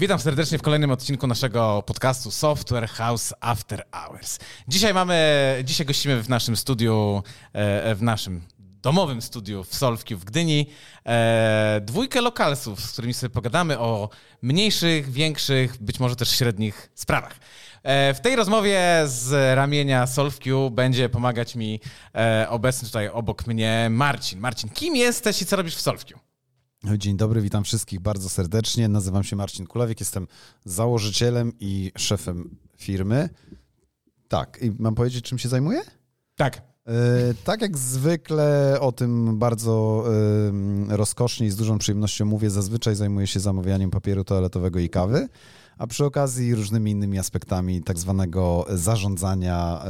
Witam serdecznie w kolejnym odcinku naszego podcastu Software House After Hours. Dzisiaj mamy, dzisiaj gościmy w naszym studiu, e, w naszym domowym studiu w Solwkiu w Gdyni e, dwójkę lokalsów, z którymi sobie pogadamy o mniejszych, większych, być może też średnich sprawach. E, w tej rozmowie z ramienia Solvq będzie pomagać mi obecny tutaj obok mnie Marcin. Marcin, kim jesteś i co robisz w Solvq? Dzień dobry, witam wszystkich bardzo serdecznie. Nazywam się Marcin Kulawiek, jestem założycielem i szefem firmy. Tak, i mam powiedzieć, czym się zajmuję? Tak. E, tak jak zwykle o tym bardzo rozkosznie i z dużą przyjemnością mówię, zazwyczaj zajmuję się zamawianiem papieru toaletowego i kawy a przy okazji różnymi innymi aspektami tak zwanego zarządzania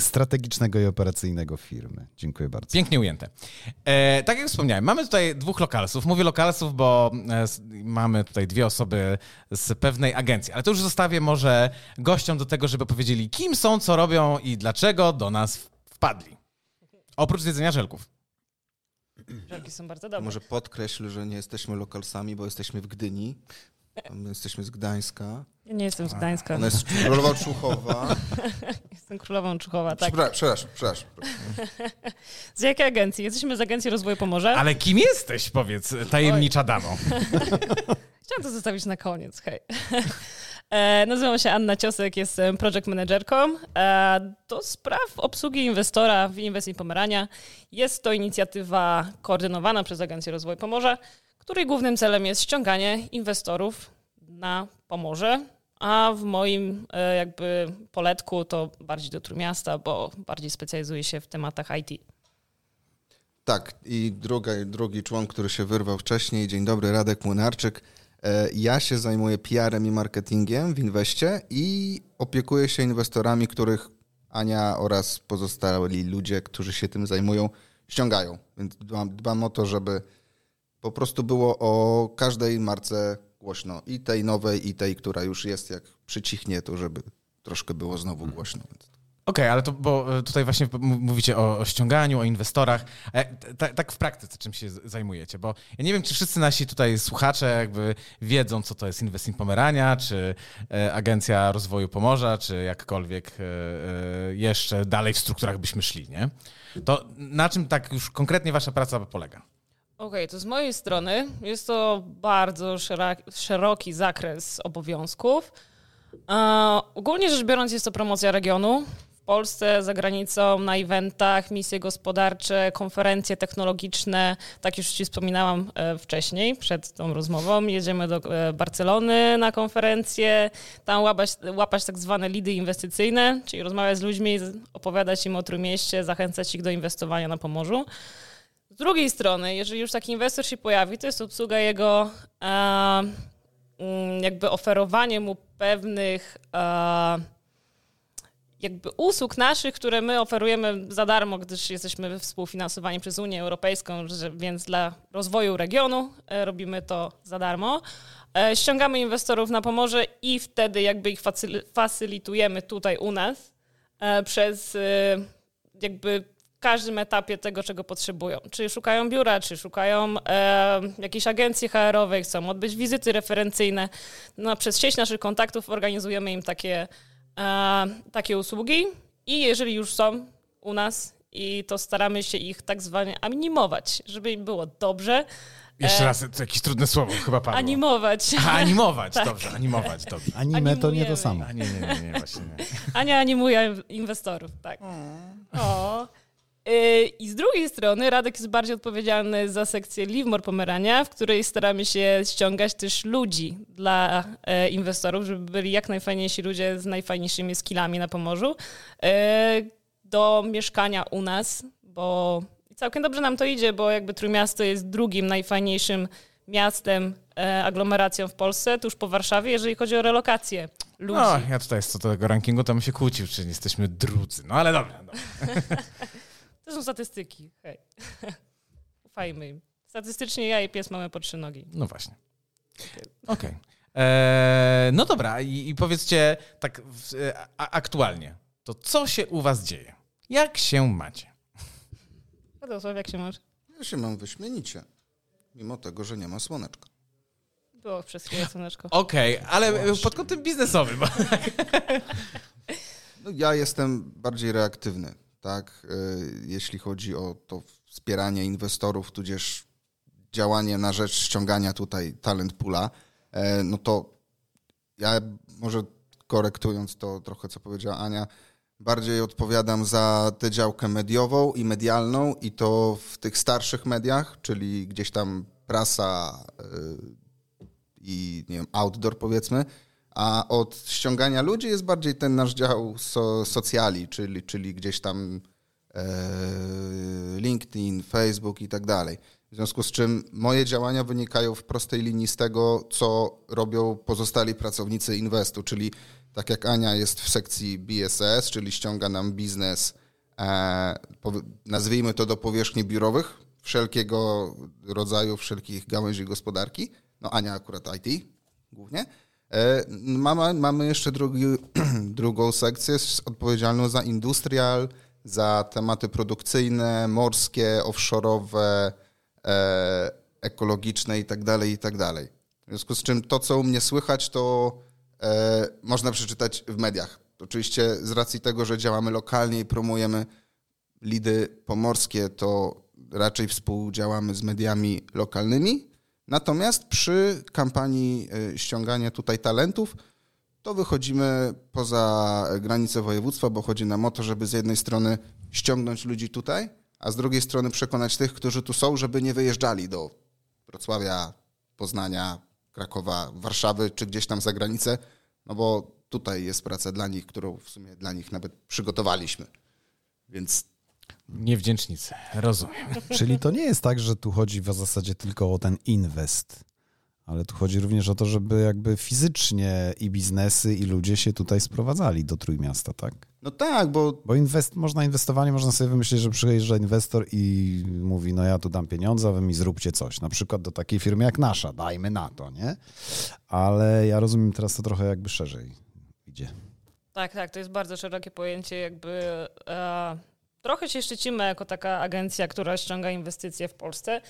strategicznego i operacyjnego firmy. Dziękuję bardzo. Pięknie ujęte. E, tak jak wspomniałem, mamy tutaj dwóch lokalsów. Mówię lokalsów, bo e, mamy tutaj dwie osoby z pewnej agencji, ale to już zostawię może gościom do tego, żeby powiedzieli, kim są, co robią i dlaczego do nas wpadli. Oprócz jedzenia żelków. Żelki są bardzo dobre. Może podkreśl, że nie jesteśmy lokalsami, bo jesteśmy w Gdyni. My jesteśmy z Gdańska. Ja nie jestem z Gdańska. Ona jest królowa Czuchowa. jestem królową Czuchowa, tak. Przepraszam, przepraszam. Z jakiej agencji? Jesteśmy z Agencji Rozwoju Pomorza. Ale kim jesteś, powiedz, tajemnicza damo? Chciałam to zostawić na koniec, hej. E, nazywam się Anna Ciosek, jestem project managerką e, do spraw obsługi inwestora w Inwestycji Pomerania. Jest to inicjatywa koordynowana przez Agencję Rozwoju Pomorza, której głównym celem jest ściąganie inwestorów na Pomorze, a w moim e, jakby poletku to bardziej do Trójmiasta, bo bardziej specjalizuję się w tematach IT. Tak, i druga, drugi człon, który się wyrwał wcześniej, dzień dobry, Radek Młynarczyk. E, ja się zajmuję PR-em i marketingiem w Inweście i opiekuję się inwestorami, których Ania oraz pozostali ludzie, którzy się tym zajmują, ściągają. Więc dbam, dbam o to, żeby po prostu było o każdej marce głośno. I tej nowej, i tej, która już jest, jak przycichnie, to żeby troszkę było znowu głośno. Okej, okay, ale to, bo e, tutaj właśnie mówicie o, o ściąganiu, o inwestorach. E, tak w praktyce czym się zajmujecie? Bo ja nie wiem, czy wszyscy nasi tutaj słuchacze jakby wiedzą, co to jest Inwesting Pomerania, czy e, Agencja Rozwoju Pomorza, czy jakkolwiek jeszcze dalej w strukturach byśmy szli, nie? To na czym tak już konkretnie wasza praca polega? Okej, okay, to z mojej strony jest to bardzo szeroki zakres obowiązków. Uh, ogólnie rzecz biorąc, jest to promocja regionu w Polsce, za granicą, na eventach, misje gospodarcze, konferencje technologiczne. Tak już Ci wspominałam e, wcześniej, przed tą rozmową. Jedziemy do e, Barcelony na konferencję, tam łapać, łapać tak zwane lidy inwestycyjne, czyli rozmawiać z ludźmi, opowiadać im o Trójmieście, zachęcać ich do inwestowania na Pomorzu. Drugiej strony, jeżeli już taki inwestor się pojawi, to jest obsługa jego, e, mm, jakby oferowanie mu pewnych e, jakby usług naszych, które my oferujemy za darmo, gdyż jesteśmy współfinansowani przez Unię Europejską, więc dla rozwoju regionu e, robimy to za darmo. E, ściągamy inwestorów na Pomorze i wtedy jakby ich facylitujemy tutaj u nas e, przez jakby każdym etapie tego, czego potrzebują. Czy szukają biura, czy szukają e, jakiejś agencji HR-owej, chcą odbyć wizyty referencyjne. No, przez sieć naszych kontaktów organizujemy im takie, e, takie usługi i jeżeli już są u nas, i to staramy się ich tak zwanie animować, żeby im było dobrze. Jeszcze e, raz, to jakieś trudne słowo chyba padło. Animować. Aha, animować, tak. dobrze, animować, dobrze. Anime to nie to samo. A nie, nie, nie, nie, właśnie nie. Ania animuje inwestorów, tak. Mm. O. Y, I z drugiej strony Radek jest bardziej odpowiedzialny za sekcję Livermore Pomerania, w której staramy się ściągać też ludzi dla e, inwestorów, żeby byli jak najfajniejsi ludzie z najfajniejszymi skillami na Pomorzu e, do mieszkania u nas, bo całkiem dobrze nam to idzie, bo jakby Trójmiasto jest drugim najfajniejszym miastem, e, aglomeracją w Polsce, tuż po Warszawie, jeżeli chodzi o relokację ludzi. No, ja tutaj do tego rankingu bym się kłócił, czy jesteśmy drudzy. No ale dobra. dobra. To są statystyki. Hej. Ufajmy im. Statystycznie ja i pies mamy po trzy nogi. No właśnie. Okej. Okay. Eee, no dobra, I, i, powiedzcie tak w, a, aktualnie, to co się u was dzieje? Jak się macie? Radosław, jak się masz? Ja się mam wyśmienicie, mimo tego, że nie ma słoneczka. Było przez chwilę słoneczko. Okej, ale pod kątem biznesowym. No, ja jestem bardziej reaktywny, tak? Y, Jeśli chodzi o to wspieranie inwestorów, tudzież działanie na rzecz ściągania tutaj talent pula, e, no to ja może korektując to trochę, co powiedziała Ania, bardziej odpowiadam za tę działkę mediową i medialną i to w tych starszych mediach, czyli gdzieś tam prasa y, i nie wiem, outdoor powiedzmy, a od ściągania ludzi jest bardziej ten nasz dział so, socjali, czyli, czyli gdzieś tam e, LinkedIn, Facebook i tak dalej. W związku z czym moje działania wynikają w prostej linii z tego, co robią pozostali pracownicy Investu, czyli tak jak Ania jest w sekcji BSS, czyli ściąga nam biznes, e, nazwijmy to do powierzchni biurowych, wszelkiego rodzaju, wszelkich gałęzi gospodarki. No Ania akurat IT głównie. E, Mamy, mamy jeszcze drugi, drugą sekcję odpowiedzialną za industrial, za tematy produkcyjne, morskie, offshore'owe, e, ekologiczne i tak dalej, i tak. W związku z czym to, co u mnie słychać, to e, można przeczytać w mediach. Oczywiście z racji tego, że działamy lokalnie i promujemy lidy pomorskie, to raczej współdziałamy z mediami lokalnymi. Natomiast przy kampanii e, ściągania tutaj talentów, to wychodzimy poza granice województwa, bo chodzi nam o to, żeby z jednej strony ściągnąć ludzi tutaj, a z drugiej strony przekonać tych, którzy tu są, żeby nie wyjeżdżali do Wrocławia, Poznania, Krakowa, Warszawy czy gdzieś tam za granicę, no bo tutaj jest praca dla nich, którą w sumie dla nich nawet przygotowaliśmy. Więc Niewdzięcznicy, rozumiem. Czyli to nie jest tak, że tu chodzi w zasadzie tylko o ten inwest, ale tu chodzi również o to, żeby jakby fizycznie i biznesy, i ludzie się tutaj sprowadzali do Trójmiasta, tak? no tak, bo Bo inwest, można inwestowanie, można sobie wymyślić, że przyjeżdża inwestor i mówi, no ja tu dam pieniądze, a wy mi zróbcie coś. Na przykład do takiej firmy jak nasza, dajmy na to, nie? Ale ja rozumiem teraz to trochę jakby szerzej idzie. Tak, tak, to jest bardzo szerokie pojęcie, jakby e, trochę się szczycimy jako taka agencja, która ściąga inwestycje w Polsce,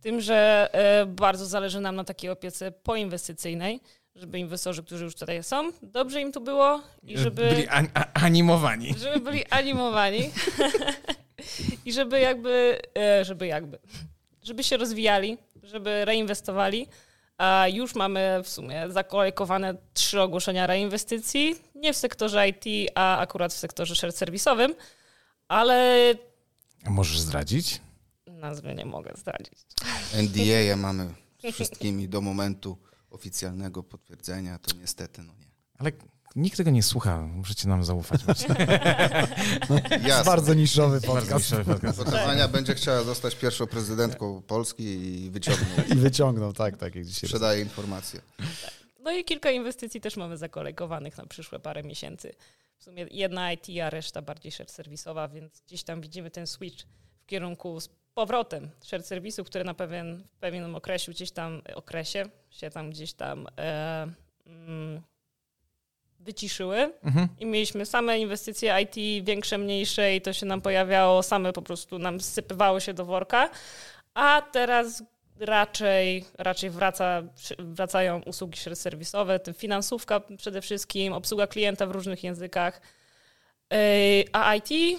tym, że e, bardzo zależy nam na takiej opiece poinwestycyjnej, żeby inwestorzy, którzy już tutaj są, dobrze im tu było i żeby... Byli an- animowani. żeby byli animowani i żeby jakby, e, żeby jakby, żeby się rozwijali, żeby reinwestowali. A już mamy w sumie zakolejkowane trzy ogłoszenia reinwestycji, nie w sektorze IT, a akurat w sektorze serwisowym, ale A Możesz zdradzić? nazwy nie mogę zdradzić. NDA mamy z wszystkimi do momentu oficjalnego potwierdzenia, to niestety no nie. Ale nikt tego nie słucha, możecie nam zaufać. Jasne. bardzo niszowy podcast niszowy podcast. Bo ta Ania będzie chciała zostać pierwszą prezydentką Polski i wyciągnął, i wyciągnął, tak, tak jak dzisiaj. sprzedaje informacje. No i kilka inwestycji też mamy zakolejkowanych na przyszłe parę miesięcy. W sumie jedna IT, a reszta bardziej shared serwisowa, więc gdzieś tam widzimy ten switch w kierunku z powrotem serwisów, które na pewien, w pewnym okresie, gdzieś tam okresie się tam gdzieś tam e, mm, wyciszyły Mhm. i mieliśmy same inwestycje IT, większe, mniejsze i to się nam pojawiało, same po prostu nam sypywało się do worka, a teraz raczej, raczej wraca, wracają usługi serwisowe, finansówka przede wszystkim, obsługa klienta w różnych językach, Yy, a IT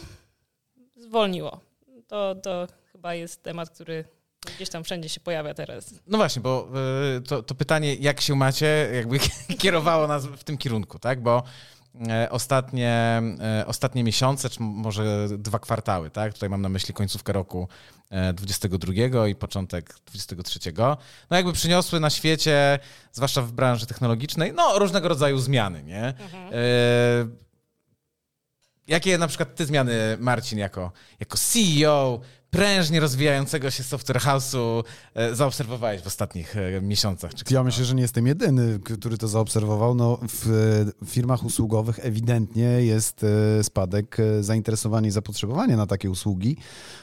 zwolniło. To, to chyba jest temat, który gdzieś tam wszędzie się pojawia teraz. No właśnie, bo y, to, to pytanie, jak się macie, jakby kierowało nas w tym kierunku, tak? Bo ostatnie, e, ostatnie miesiące, czy może dwa kwartały, tak? Tutaj mam na myśli końcówkę roku e, 22 i początek 23. No jakby przyniosły na świecie, zwłaszcza w branży technologicznej, no różnego rodzaju zmiany, nie? E, Jakie na przykład ty zmiany, Marcin, jako, jako CEO prężnie rozwijającego się software house'u e, zaobserwowałeś w ostatnich e, miesiącach? Czy Ja myślę, że nie jestem jedyny, który to zaobserwował. No, w e, firmach usługowych ewidentnie jest spadek zainteresowania i zapotrzebowania na takie usługi.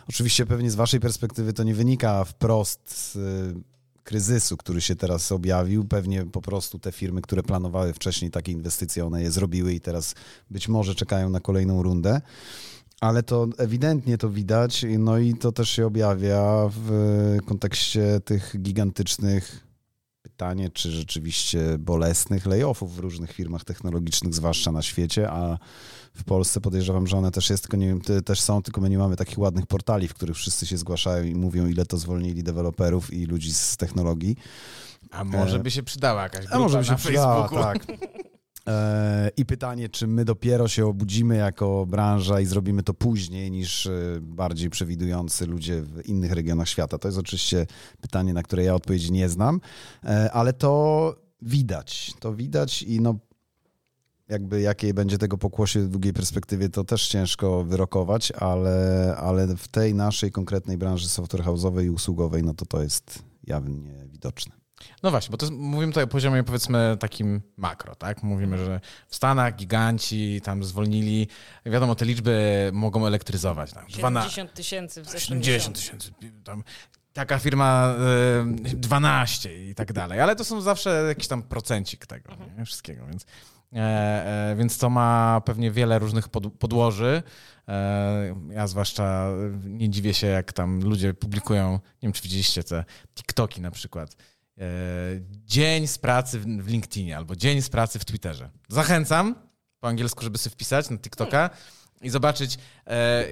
Oczywiście pewnie z waszej perspektywy to nie wynika wprost z kryzysu, który się teraz objawił. Pewnie po prostu te firmy, które planowały wcześniej takie inwestycje, one je zrobiły i teraz być może czekają na kolejną rundę. Ale to ewidentnie to widać, no i to też się objawia w kontekście tych gigantycznych pytanie, czy rzeczywiście bolesnych layoffów w różnych firmach technologicznych, zwłaszcza na świecie, a w Polsce podejrzewam, że one też, jest, tylko nie, też są, tylko my nie mamy takich ładnych portali, w których wszyscy się zgłaszają i mówią, ile to zwolnili deweloperów i ludzi z technologii. A może by się przydała jakaś grupa A może by się na przydała, Facebooku. tak. E, I pytanie, czy my dopiero się obudzimy jako branża i zrobimy to później niż e, bardziej przewidujący ludzie w innych regionach świata? To jest oczywiście pytanie, na które ja odpowiedzi nie znam, e, ale to widać. To widać i no jakby jakie będzie tego pokłosie w długiej perspektywie, to też ciężko wyrokować, ale, ale w tej naszej konkretnej branży software house'owej i usługowej, no to to jest jawnie widoczne. No właśnie, bo to jest, mówimy tutaj o poziomie powiedzmy takim makro, tak? Mówimy, że w Stanach giganci tam zwolnili, wiadomo, te liczby mogą elektryzować. Tak? 70 tysięcy w zeszłym 70 tysięcy. Tam taka firma y, 12 i tak dalej, ale to są zawsze jakiś tam procencik tego nie? wszystkiego, więc, e, e, więc to ma pewnie wiele różnych pod, podłoży. E, ja zwłaszcza nie dziwię się, jak tam ludzie publikują, nie wiem czy widzieliście te TikToki na przykład, e, dzień z pracy w, LinkedInie albo dzień z pracy w Twitterze. Zachęcam po angielsku, żeby sobie wpisać na TikToka i zobaczyć. E,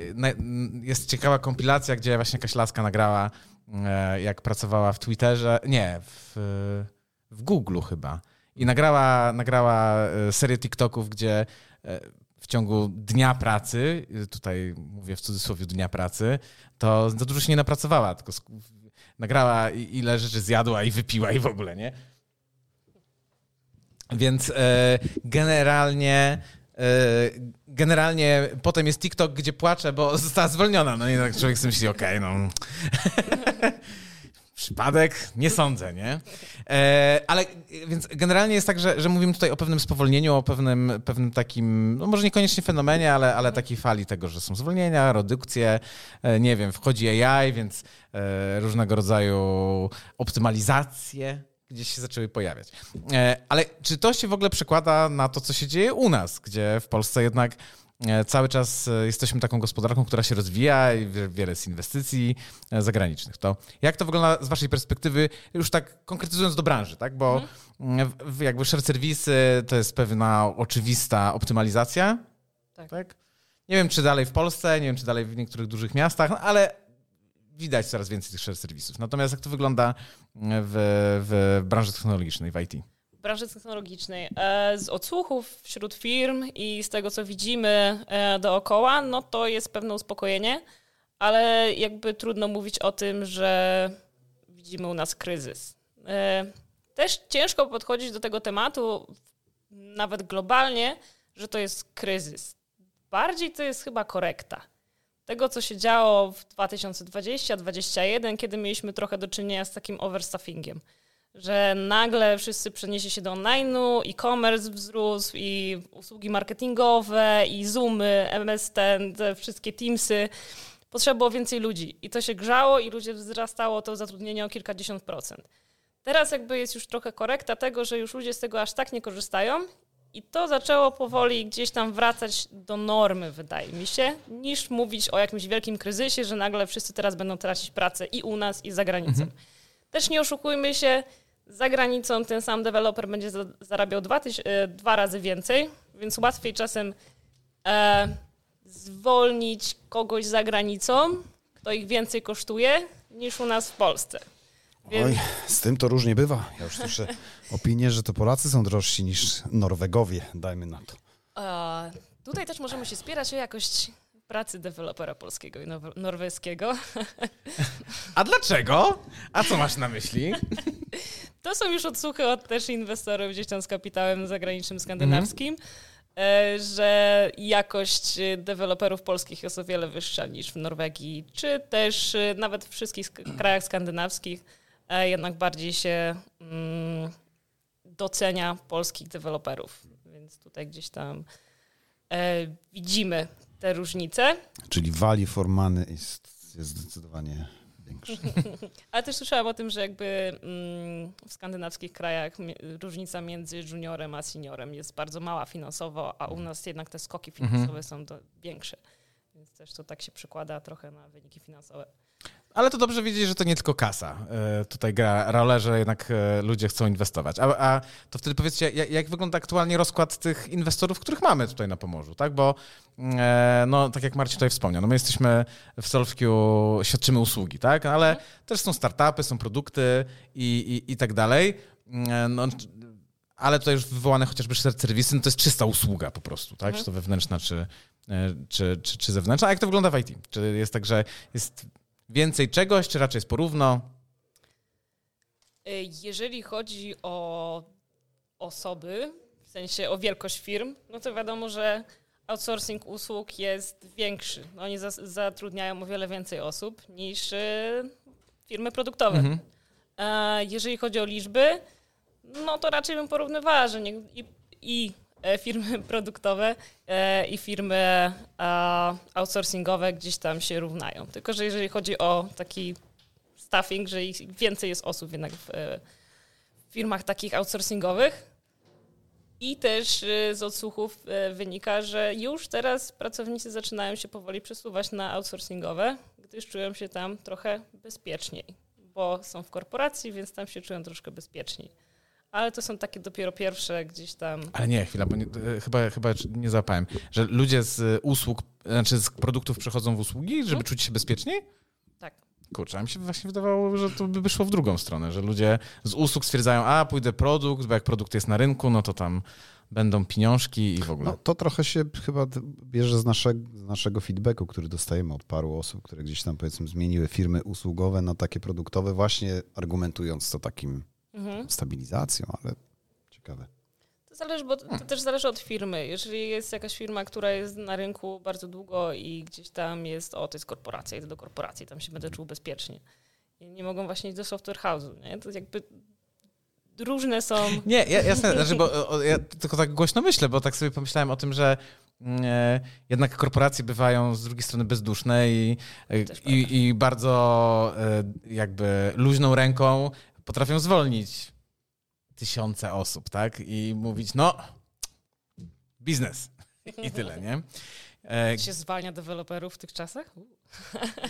jest ciekawa kompilacja, gdzie właśnie jakaś laska nagrała, e, jak pracowała w Twitterze. Nie, w, w Google chyba. I nagrała, nagrała e, serię TikToków, gdzie e, w ciągu dnia pracy, tutaj mówię w cudzysłowie dnia pracy, to za dużo się nie napracowała, tylko nagrała ile rzeczy zjadła i wypiła i w ogóle, nie? Więc e, generalnie e, generalnie potem jest TikTok, gdzie płaczę, bo została zwolniona. No i tak człowiek sobie myśli, okej, no... Przypadek? Nie sądzę, nie? E, ale więc generalnie jest tak, że, że mówimy tutaj o pewnym spowolnieniu, o pewnym, pewnym takim, no może niekoniecznie fenomenie, ale, ale takiej fali tego, że są zwolnienia, redukcje, e, nie wiem, wchodzi AI, więc e, różnego rodzaju optymalizacje gdzieś się zaczęły pojawiać. E, ale czy to się w ogóle przekłada na to, co się dzieje u nas, gdzie w Polsce jednak cały czas e, jesteśmy taką gospodarką, która się rozwija i wie- wiele jest inwestycji e, zagranicznych. To jak to wygląda z waszej perspektywy, już tak konkretyzując do branży, tak? Bo mm, w- w- jakby share serwisy to jest pewna oczywista optymalizacja, Tak. tak? Nie wiem, czy dalej w Polsce, nie wiem, czy dalej w niektórych dużych miastach, no, ale widać coraz więcej tych share serwisów. Natomiast jak to wygląda w, w branży technologicznej, w IT? Branży technologicznej. E, Z odsłuchów wśród firm i z tego, co widzimy e, dookoła, no to jest pewne uspokojenie, ale jakby trudno mówić o tym, że widzimy u nas kryzys. E, Też ciężko podchodzić do tego tematu, nawet globalnie, że to jest kryzys. Bardziej to jest chyba korekta. Tego, co się działo w 2020-2021, kiedy mieliśmy trochę do czynienia z takim overstaffingiem że nagle wszyscy przeniesie się do online'u, e-commerce wzrósł i usługi marketingowe, i Zoomy, MS ten, te wszystkie Teamsy. Potrzeba było więcej ludzi i to się grzało i ludzie wzrastało to zatrudnienie o kilkadziesiąt procent. Teraz jakby jest już trochę korekta tego, że już ludzie z tego aż tak nie korzystają i to zaczęło powoli gdzieś tam wracać do normy, wydaje mi się, niż mówić o jakimś wielkim kryzysie, że nagle wszyscy teraz będą tracić pracę i u nas, i za granicą. Też nie oszukujmy się, za granicą ten sam deweloper będzie za, zarabiał dwa, tyś, e, dwa razy więcej, więc łatwiej czasem e, zwolnić kogoś za granicą, kto ich więcej kosztuje, niż u nas w Polsce. Więc Oj, z tym to różnie bywa. Ja już słyszę opinię, że to Polacy są drożsi niż Norwegowie, dajmy na to. e, tutaj też możemy się spierać o jakość pracy dewelopera polskiego i nor- norweskiego. A dlaczego? A co masz na myśli? To są już odsłuchy od też inwestorów gdzieś tam z kapitałem zagranicznym, skandynawskim, e, że jakość e, deweloperów polskich jest o wiele wyższa niż w Norwegii, czy też e, nawet w wszystkich krajach skandynawskich jednak bardziej się mm, docenia polskich deweloperów. Więc tutaj gdzieś tam widzimy te różnice. Czyli value for money jest, jest zdecydowanie większy. Ale też słyszałam o tym, że jakby mm, w skandynawskich krajach różnica między juniorem a seniorem jest bardzo mała finansowo, a u nas jednak te skoki finansowe są do, większe. Więc też to tak się przekłada trochę na wyniki finansowe. Ale to dobrze wiedzieć, że to nie tylko kasa. E, tutaj gra rolę, że jednak e, ludzie chcą inwestować. A, a to wtedy powiedzcie, jak, jak, wygląda aktualnie rozkład tych inwestorów, których mamy tutaj na Pomorzu, tak? Bo e, no, tak jak Marcin tutaj wspomniał, no my jesteśmy w SolveQ, świadczymy usługi, tak? Ale mhm. też są startupy, są produkty i, i, i tak dalej. No, ale tutaj już wywołane chociażby serwisy, no to jest czysta usługa po prostu, tak? Mhm. Czy to wewnętrzna, czy, czy, czy, czy zewnętrzna. A jak to wygląda w IT? Czy jest tak, że jest więcej czegoś, czy raczej jest porówno? Y, jeżeli chodzi o osoby, w sensie o wielkość firm, no to wiadomo, że outsourcing usług jest większy. Oni zatrudniają o wiele więcej osób niż y, firmy produktowe. Mhm. Jeżeli chodzi o liczby, no to raczej bym porównywała, że nie, i, i E, firmy produktowe e, i firmy outsourcingowe gdzieś tam się równają. Tylko, że jeżeli chodzi o taki staffing, że więcej jest osób jednak w e, firmach takich outsourcingowych, i też z odsłuchów wynika, że już teraz pracownicy zaczynają się powoli przesuwać na outsourcingowe, gdyż czują się tam trochę bezpieczniej, bo są w korporacji, więc tam się czują troszkę bezpieczniej ale to są takie dopiero pierwsze gdzieś tam. Ale nie, chwila, bo nie, e, chyba, chyba nie zapałem, że ludzie z usług, znaczy z produktów przechodzą w usługi, żeby hmm? czuć się bezpieczniej? Tak. Kurczę, a mi się właśnie wydawało, że to by szło w drugą stronę, że ludzie z usług stwierdzają, a pójdę produkt, bo jak produkt jest na rynku, no to tam będą pieniążki i w ogóle. No, to trochę się chyba bierze z naszego, z naszego feedbacku, który dostajemy od paru osób, które gdzieś tam powiedzmy zmieniły firmy usługowe na takie produktowe, właśnie argumentując to takim mhm. stabilizacją, ale ciekawe. To zależy, bo to też zależy od firmy. Jeżeli jest jakaś firma, która jest na rynku bardzo długo i gdzieś tam jest, o, to jest korporacja, idę do korporacji, tam się będę czuł bezpiecznie. I nie mogą właśnie iść do software house'u, nie? To jakby różne są... Nie, ja, jasne, znaczy, bo o, ja tylko tak głośno myślę, bo tak sobie pomyślałem o tym, że mm, e, jednak korporacje bywają z drugiej strony bezduszne i, i, i, bardzo e, jakby luźną ręką potrafią zwolnić tysiące osób, tak? I mówić, no, biznes. I tyle, nie? E, się zwalnia deweloperów w tych czasach?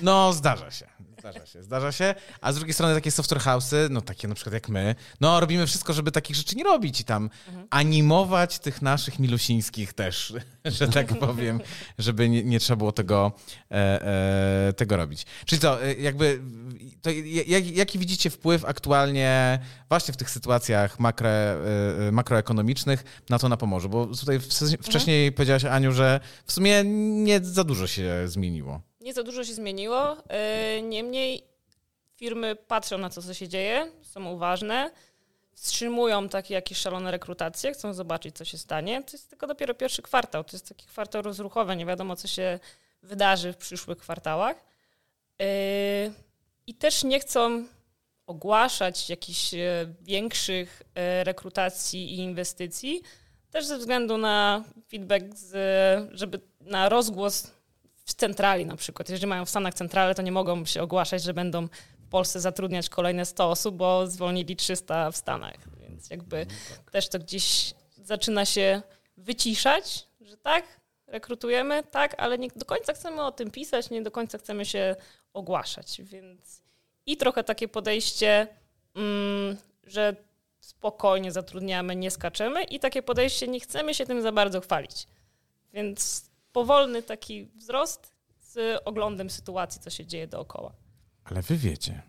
No, zdarza się. Zdarza się, zdarza się. A z drugiej strony takie software house'y, no takie na przykład jak my, no robimy wszystko, żeby takich rzeczy nie robić i tam mhm. animować tych naszych milusińskich też, że tak powiem, żeby nie, nie, trzeba było tego, e, e, tego robić. Czyli co, e, jakby, to jak, jaki widzicie wpływ aktualnie właśnie w tych sytuacjach makro, e, e, makroekonomicznych na to na Pomorzu? Bo tutaj wcześniej mhm. powiedziałaś, Aniu, że w sumie nie za dużo się zmieniło. Nie za dużo się zmieniło. E, niemniej firmy patrzą na to, co się dzieje, są uważne, wstrzymują takie jakieś szalone rekrutacje, chcą zobaczyć, co się stanie. To jest tylko dopiero pierwszy kwartał. To jest taki kwartał rozruchowy. Nie wiadomo, co się wydarzy w przyszłych kwartałach. E, I też nie chcą ogłaszać jakichś e, większych rekrutacji i inwestycji, też ze względu na feedback, z, żeby na rozgłos w centrali na przykład. Jeżeli mają w Stanach centralę, to nie mogą się ogłaszać, że będą w Polsce zatrudniać kolejne 100 osób, bo zwolnili 300 w Stanach. Więc jakby no tak. też to gdzieś zaczyna się wyciszać, że tak, rekrutujemy, tak, ale nie do końca chcemy o tym pisać, nie do końca chcemy się ogłaszać. Więc i trochę takie podejście, mm, że spokojnie zatrudniamy, nie skaczemy i takie podejście, nie chcemy się tym za bardzo chwalić. Więc powolny taki wzrost z oglądem sytuacji, co się dzieje dookoła. Ale wy wiecie.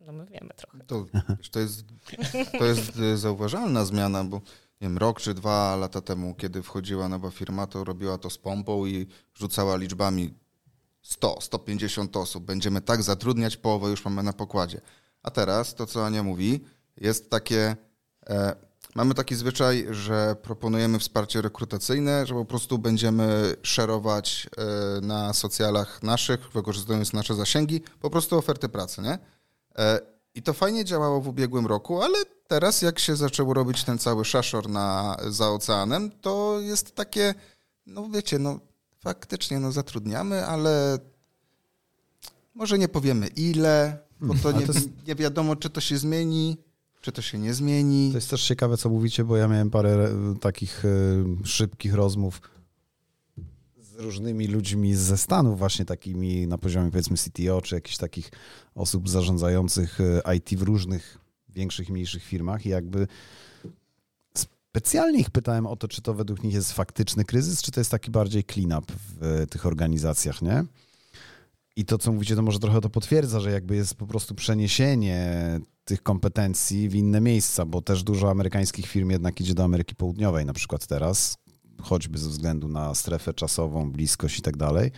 No my wiemy trochę. To, to, jest, to jest zauważalna zmiana, bo nie wiem, rok czy dwa lata temu, kiedy wchodziła nowa firma, to robiła to z pompą i rzucała liczbami 100, 150 osób. Będziemy tak zatrudniać, połowę już mamy na pokładzie. A teraz to, co Ania mówi, jest takie e, Mamy taki zwyczaj, że proponujemy wsparcie rekrutacyjne, że po prostu będziemy szerować e, na socjalach naszych, wykorzystując nasze zasięgi, po prostu oferty pracy, nie? E, I to fajnie działało w ubiegłym roku, ale teraz jak się zaczęło robić ten cały szaszor na, za oceanem, to jest takie, no wiecie, no faktycznie no zatrudniamy, ale może nie powiemy ile, bo to nie, nie wiadomo, czy to się zmieni. Czy to się nie zmieni? To jest też ciekawe, co mówicie, bo ja miałem parę takich e, szybkich rozmów z różnymi ludźmi ze Stanów, właśnie takimi na poziomie powiedzmy CTO, czy jakichś takich osób zarządzających e, IT w różnych większych mniejszych firmach i jakby specjalnie ich pytałem o to, czy to według nich jest faktyczny kryzys, czy to jest taki bardziej clean-up w e, tych organizacjach, nie? I to, co mówicie, to może trochę to potwierdza, że jakby jest po prostu przeniesienie tych kompetencji w inne miejsca, bo też dużo amerykańskich firm jednak idzie do Ameryki Południowej na przykład teraz, choćby ze względu na strefę czasową, bliskość i tak dalej.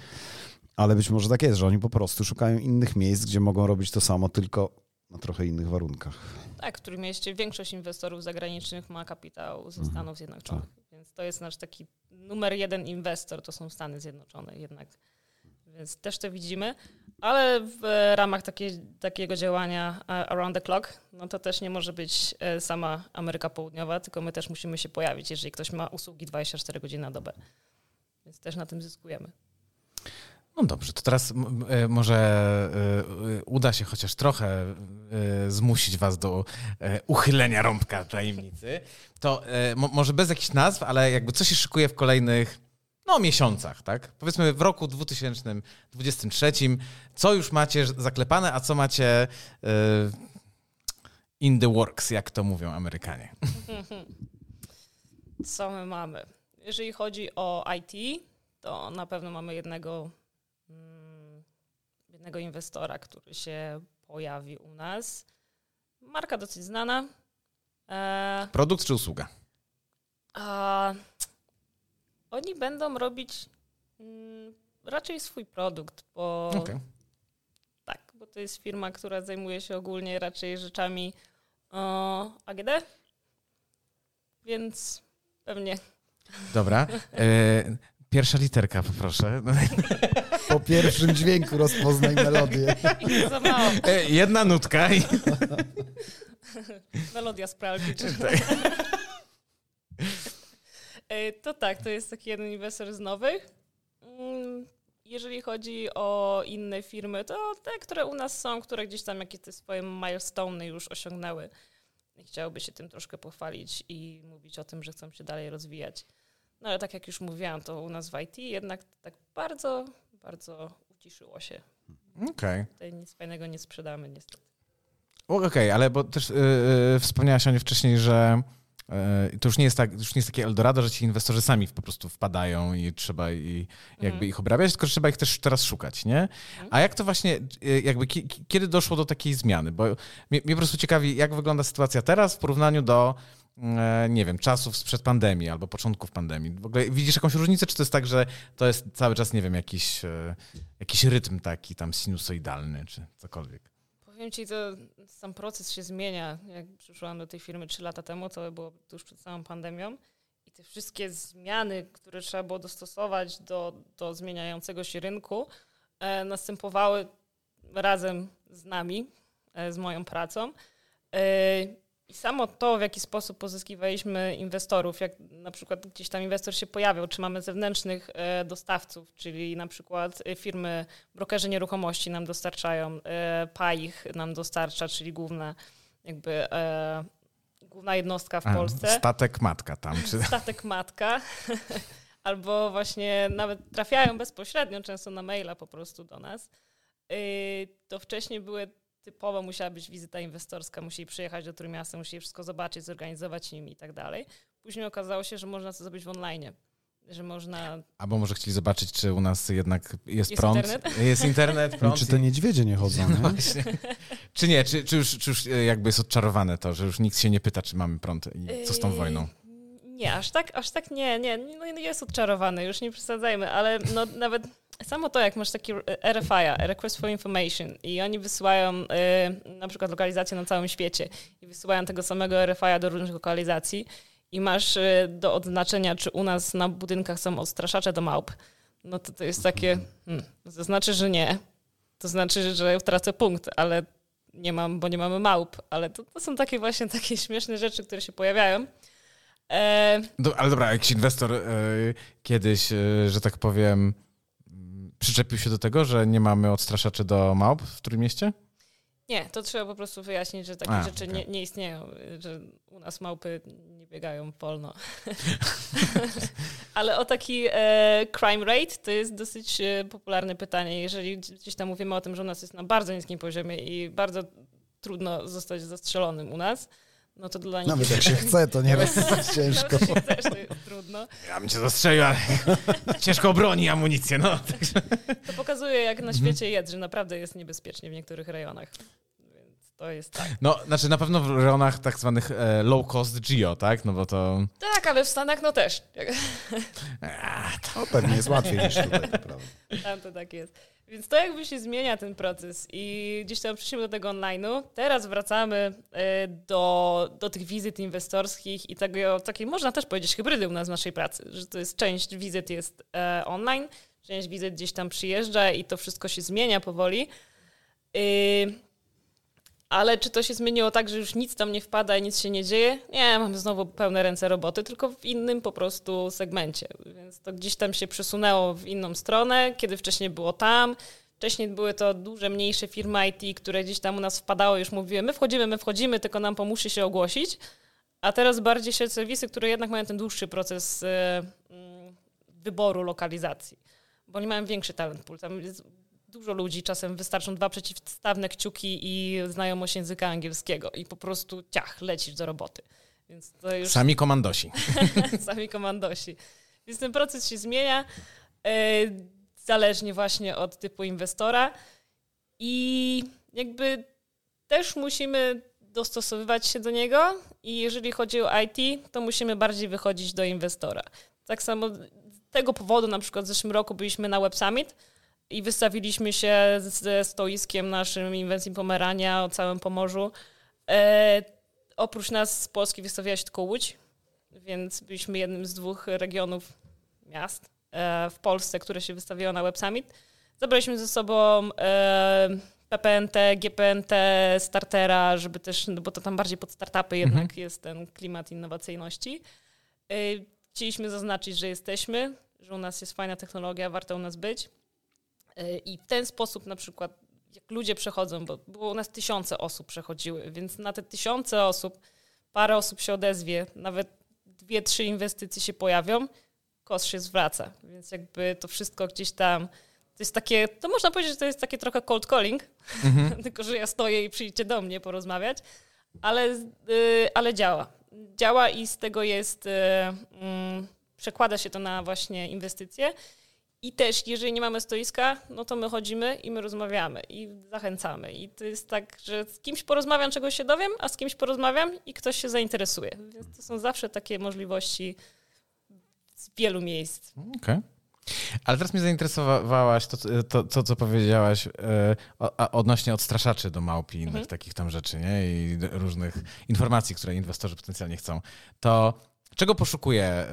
Ale być może tak jest, że oni po prostu szukają innych miejsc, gdzie mogą robić to samo, tylko na trochę innych warunkach. Tak, w którym mieście większość inwestorów zagranicznych ma kapitał ze Mhm. Stanów Zjednoczonych. Więc to jest nasz taki numer jeden inwestor, to są Stany Zjednoczone jednak. Więc też to widzimy. Ale w ramach takiej, takiego działania e, around the clock, no to też nie może być e, sama Ameryka Południowa, tylko my też musimy się pojawić, jeżeli ktoś ma usługi 24 godziny na dobę. Więc też na tym zyskujemy. No dobrze, to teraz e, może uda się chociaż trochę zmusić was do uchylenia rąbka tajemnicy. To mo- może bez jakichś nazw, ale jakby co się szykuje w kolejnych no, miesiącach, tak? Powiedzmy w roku 2023, co już macie zaklepane, a co macie e, in the works, jak to mówią Amerykanie. Co my mamy? Jeżeli chodzi o IT, to na pewno mamy jednego, mm, jednego inwestora, który się pojawi u nas. Marka dosyć znana. E, Produkt czy usługa? a oni będą robić mm, raczej swój produkt, bo Okej. tak, bo to jest firma, która zajmuje się ogólnie raczej rzeczami o, AGD, więc pewnie Dobra. E, pierwsza literka, poproszę. Po pierwszym dźwięku rozpoznaj melodię. i za mało. E, jedna nutka i... Melodia sprawdzi. Czy... E, to tak, to jest taki jeden inwestor z nowych. Mm, Jeżeli chodzi o inne firmy, to te, które u nas są, które gdzieś tam jakieś te swoje milestone już osiągnęły i chciałyby się tym troszkę pochwalić i mówić o tym, że chcą się dalej rozwijać. No ale tak jak już mówiłam, to u nas w IT jednak tak bardzo, bardzo uciszyło się. Okej. Tutaj nic fajnego nie sprzedamy niestety. Okej, ale bo też yy, wspomniałaś o niej wcześniej, że to już nie jest tak, już nie jest takie Eldorado, że ci inwestorzy sami po prostu wpadają i trzeba i jakby Mhm. ich obrabiać, tylko trzeba ich też teraz szukać, nie? A jak to właśnie, yy, jakby ki, ki- kiedy doszło do takiej zmiany? Bo mnie, mnie po prostu ciekawi, jak wygląda sytuacja teraz w porównaniu do e, nie wiem, czasów sprzed pandemii albo początków pandemii. W ogóle widzisz jakąś różnicę, czy to jest tak, że to jest cały czas, nie wiem, jakiś, e, jakiś rytm taki tam sinusoidalny, czy cokolwiek? Powiem ci, to sam proces się zmienia. Jak przyszłam do tej firmy 3 lata temu, to było tuż przed samą pandemią. I te wszystkie zmiany, które trzeba było dostosować do, do zmieniającego się rynku, e, następowały razem z nami, e, z moją pracą. E, I samo to, w jaki sposób pozyskiwaliśmy inwestorów, jak na przykład gdzieś tam inwestor się pojawiał, czy mamy zewnętrznych e, dostawców, czyli na przykład e, firmy, brokerzy nieruchomości nam dostarczają, e, PAIH nam dostarcza, czyli główna jakby główna jednostka w A, Polsce. Statek matka tam, czy... statek matka, albo właśnie nawet trafiają bezpośrednio często na maila po prostu do nas, to wcześniej były typowo musiała być wizyta inwestorska, musieli przyjechać do Trójmiasta, musieli wszystko zobaczyć, zorganizować nim i tak dalej. Później okazało się, że można to zrobić w online, że można... Albo może chcieli zobaczyć, czy u nas jednak jest, Jest prąd. internet? Jest internet, No, prąd. czy te niedźwiedzie nie chodzą, No nie? właśnie. Czy nie, czy, czy, już, czy już e, jakby jest odczarowane to, że już nikt się nie pyta, czy mamy prąd i co z tą wojną? Nie, aż tak, aż tak nie, nie, no jest odczarowany, już nie przesadzajmy, ale no nawet samo to, jak masz taki RFI, Request for Information i oni wysyłają y, na przykład lokalizację na całym świecie i wysyłają tego samego RFI do różnych lokalizacji i masz y, do odznaczenia, czy u nas na budynkach są odstraszacze do małp, no to to jest takie, hmm, to znaczy, że nie, to znaczy, że tracę punkt, ale nie mam, bo nie mamy małp, ale to, to są takie właśnie takie śmieszne rzeczy, które się pojawiają. E, Do, ale dobra, jakiś inwestor e, kiedyś, e, że tak powiem, przyczepił się do tego, że nie mamy odstraszaczy do małp w którym mieście? Nie, to trzeba po prostu wyjaśnić, że takie A, rzeczy okej. nie, nie istnieją, że u nas małpy nie biegają wolno. Ale o taki e, crime rate to jest dosyć e, popularne pytanie. Jeżeli gdzieś tam mówimy o tym, że u nas jest na bardzo niskim poziomie i bardzo trudno zostać zastrzelonym u nas, no to dla nich... Nawet jak się chce, to nieraz jest ciężko. Chcesz, to jest trudno. Ja bym cię zastrzelił, ale ciężko obroni amunicję, no. To pokazuje, jak Mhm. na świecie jest, że naprawdę jest niebezpiecznie w niektórych rejonach. Więc to jest tak. No, znaczy na pewno w rejonach tak zwanych e, low cost geo, tak? No bo to... Tak, ale w Stanach no też. No, pewnie jest łatwiej niż tutaj, to prawda. Tam to tak jest. Więc to jakby się zmienia ten proces i gdzieś tam przyszliśmy do tego online'u. Teraz wracamy e, do, do tych wizyt inwestorskich i tego, takiej można też powiedzieć hybrydy u nas w naszej pracy, że to jest część wizyt jest e, online, część wizyt gdzieś tam przyjeżdża i to wszystko się zmienia powoli. Ale czy to się zmieniło tak, że już nic tam nie wpada i nic się nie dzieje? Nie, mamy znowu pełne ręce roboty, tylko w innym po prostu segmencie. Więc to gdzieś tam się przesunęło w inną stronę, kiedy wcześniej było tam. Wcześniej były to duże, mniejsze firmy IT, które gdzieś tam u nas wpadały, już mówiły, my wchodzimy, my wchodzimy, tylko nam pomóżcie się ogłosić. A teraz bardziej się serwisy, które jednak mają ten dłuższy proces e, mm, wyboru lokalizacji. Bo oni mają większy talent pool. Tam jest dużo ludzi, czasem wystarczą dwa przeciwstawne kciuki i znajomość języka angielskiego i po prostu ciach, lecisz do roboty. Więc to już Sami komandosi. sami komandosi. Więc ten proces się zmienia e, zależnie właśnie od typu inwestora i jakby też musimy dostosowywać się do niego i jeżeli chodzi o IT, to musimy bardziej wychodzić do inwestora. Tak samo z tego powodu na przykład w zeszłym roku byliśmy na Web Summit i wystawiliśmy się ze stoiskiem naszym Inwencji Pomerania o całym Pomorzu. E, oprócz nas z Polski wystawiała się tylko Łódź, więc byliśmy jednym z dwóch regionów, miast e, w Polsce, które się wystawiało na Web Summit. Zabraliśmy ze sobą e, PPNT, GPNT, Startera, żeby też, no bo to tam bardziej pod startupy jednak jest ten klimat innowacyjności. E, Chcieliśmy zaznaczyć, że jesteśmy, że u nas jest fajna technologia, warto u nas być. E, I w ten sposób na przykład, jak ludzie przechodzą, bo było u nas tysiące osób przechodziły, więc na te tysiące osób parę osób się odezwie, nawet dwie, trzy inwestycje się pojawią, koszt się zwraca. Więc jakby to wszystko gdzieś tam, to jest takie, to można powiedzieć, że to jest takie trochę cold calling, tylko że ja stoję i przyjdźcie do mnie porozmawiać, ale, y, ale działa. Działa i z tego jest, y, mm, przekłada się to na właśnie inwestycje. I też, jeżeli nie mamy stoiska, no to my chodzimy i my rozmawiamy i zachęcamy. I to jest tak, że z kimś porozmawiam, czegoś się dowiem, a z kimś porozmawiam i ktoś się zainteresuje. Więc to są zawsze takie możliwości z wielu miejsc. Okej. Ale teraz mnie zainteresowałaś to, to, to co powiedziałaś a odnośnie odstraszaczy do małp i innych Mhm. takich tam rzeczy, nie? I różnych informacji, które inwestorzy potencjalnie chcą. To czego poszukuje e,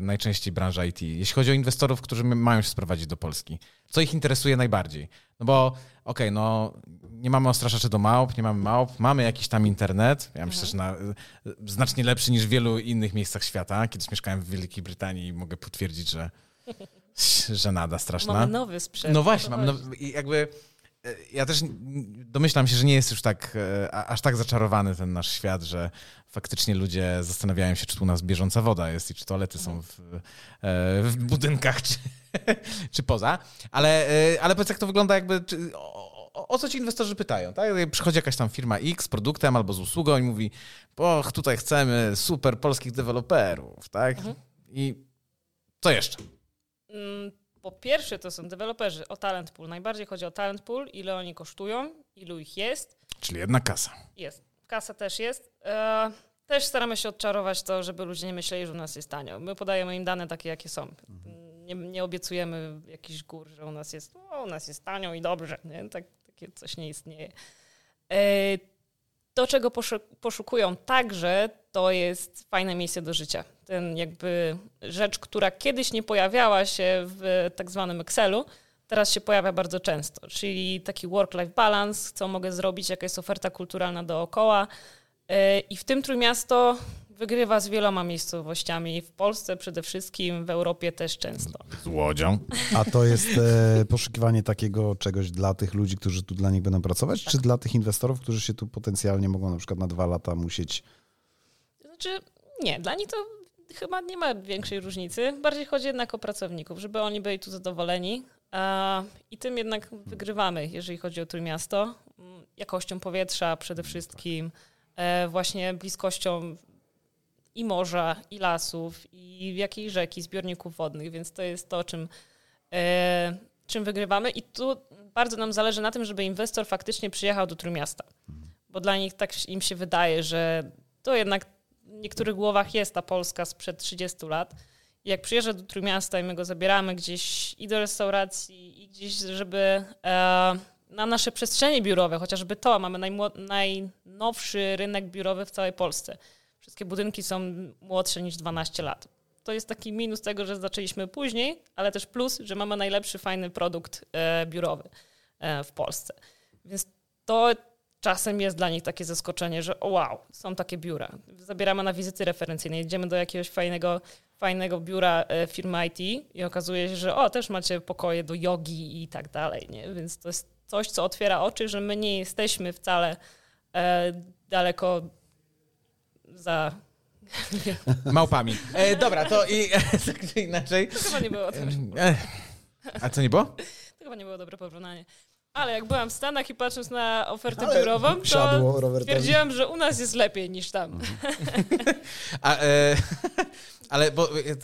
najczęściej branża IT, jeśli chodzi o inwestorów, którzy mają się sprowadzić do Polski? Co ich interesuje najbardziej? No bo okej, no nie mamy odstraszaczy do małp, nie mamy małp, mamy jakiś tam internet, ja myślę, że na, e, znacznie lepszy niż w wielu innych miejscach świata. Kiedyś mieszkałem w Wielkiej Brytanii i mogę potwierdzić, że żenada straszna. Mamy nowy sprzęt. No właśnie, no, chodzi. i jakby ja też domyślam się, że nie jest już tak, e, aż tak zaczarowany ten nasz świat, że faktycznie ludzie zastanawiają się, czy tu u nas bieżąca woda jest i czy toalety są w, e, w budynkach, czy, czy poza. Ale, e, ale powiedz, jak to wygląda jakby, czy, o, o, co ci inwestorzy pytają, tak? Przychodzi jakaś tam firma X z produktem albo z usługą i mówi, och, tutaj chcemy super polskich deweloperów, tak? I co jeszcze? Po pierwsze, to są deweloperzy o talent pool. Najbardziej chodzi o talent pool, ile oni kosztują, ilu ich jest. Czyli jedna kasa. Jest. Kasa też jest. E, też staramy się odczarować to, żeby ludzie nie myśleli, że u nas jest tanio. My podajemy im dane takie, jakie są. Nie, nie obiecujemy jakichś gór, że u nas jest, o, u nas jest tanio i dobrze. Nie? Tak, takie coś nie istnieje. E, to, czego poszu- poszukują także, to jest fajne miejsce do życia. Ten jakby rzecz, która kiedyś nie pojawiała się w tak zwanym Excelu, teraz się pojawia bardzo często, czyli taki work-life balance, co mogę zrobić, jaka jest oferta kulturalna dookoła. Yy, I w tym Trójmiasto wygrywa z wieloma miejscowościami. W Polsce przede wszystkim, w Europie też często. Z łodzią. A to jest e, poszukiwanie takiego czegoś dla tych ludzi, którzy tu dla nich będą pracować, czy dla tych inwestorów, którzy się tu potencjalnie mogą na przykład na dwa lata musieć... Znaczy, nie, dla nich to chyba nie ma większej różnicy. Bardziej chodzi jednak o pracowników, żeby oni byli tu zadowoleni. I tym jednak wygrywamy, jeżeli chodzi o Trójmiasto. Jakością powietrza przede wszystkim, e, właśnie bliskością i morza, i lasów, i jakiej rzeki, zbiorników wodnych, więc to jest to, czym, e, czym wygrywamy. I tu bardzo nam zależy na tym, żeby inwestor faktycznie przyjechał do Trójmiasta, bo dla nich tak im się wydaje, że to jednak niektórych głowach jest ta Polska sprzed 30 lat. Jak przyjeżdża do Trójmiasta i my go zabieramy gdzieś i do restauracji, i gdzieś, żeby e, na nasze przestrzenie biurowe, chociażby to, mamy najnowszy rynek biurowy w całej Polsce. Wszystkie budynki są młodsze niż 12 lat. To jest taki minus tego, że zaczęliśmy później, ale też plus, że mamy najlepszy, fajny produkt e, biurowy e, w Polsce. Więc to czasem jest dla nich takie zaskoczenie, że o wow, są takie biura. Zabieramy na wizyty referencyjne, jedziemy do jakiegoś fajnego, fajnego biura e, firmy IT i okazuje się, że o, też macie pokoje do jogi i tak dalej, nie? Więc to jest coś, co otwiera oczy, że my nie jesteśmy wcale e, daleko za... Małpami. E, dobra, to i tak czy inaczej. To chyba nie było, to, E, a co nie było? to chyba nie było dobre porównanie. Ale jak byłam w Stanach i patrząc na ofertę Ale biurową, siadło to Robertowi. stwierdziłam, że u nas jest lepiej niż tam. A, e, ale bo e, e,